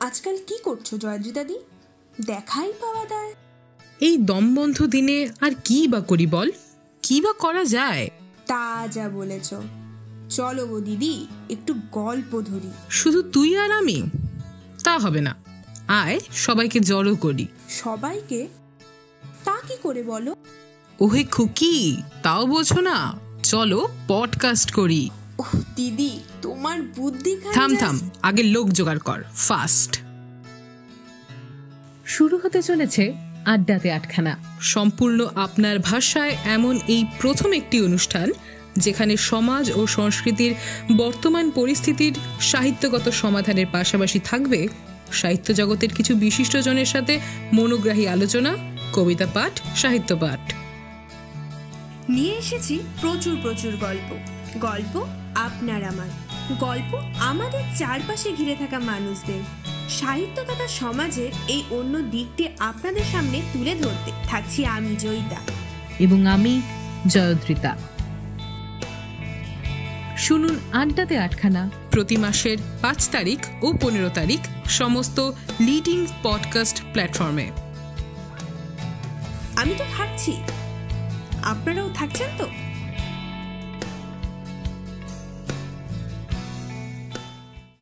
আজকাল কি করছ জয়দ্রিতাদি দেখাই পাওয়া দেয় এই দমবন্ধ দিনে আর কি বা করি বল? কি বা করা যায়? তা যা বলেছ। চলো গো দিদি একটু গল্প ধরি। শুধু তুই আর আমি? তা হবে না। আয় সবাইকে জড়ো করি। সবাইকে? তা কি করে বলো? ওহে খুকি তাও বোঝো না। চলো পডকাস্ট করি। ওহ দিদি তোমার বুদ্ধি থাম থাম আগে লোক জোগাড় কর ফাস্ট শুরু হতে চলেছে আড্ডাতে আটখানা। সম্পূর্ণ আপনার ভাষায় এমন এই প্রথম একটি অনুষ্ঠান যেখানে সমাজ ও সংস্কৃতির বর্তমান পরিস্থিতির সাহিত্যগত সমাধানের পাশাপাশি থাকবে সাহিত্য জগতের কিছু বিশিষ্টজনের সাথে মনোগ্রাহী আলোচনা কবিতা পাঠ সাহিত্য পাঠ। নিয়ে এসেছি প্রচুর প্রচুর গল্প। গল্প আপনার আমার। গল্প আমাদের চারপাশে ঘিরে থাকা মানুষদের। সাহিত্য তথা সমাজের এই অন্য দিকটি আপনাদের সামনে তুলে ধরতে থাকছি আমি জয়িতা। এবং আমি জয়দ্রিতা। শুনুন আড্ডাতে আটখানা। প্রতি মাসের পাঁচ তারিখ ও পনেরো তারিখ সমস্ত লিডিং পডকাস্ট প্ল্যাটফর্মে আমি তো থাকছি। আপনারাও থাকছেন তো?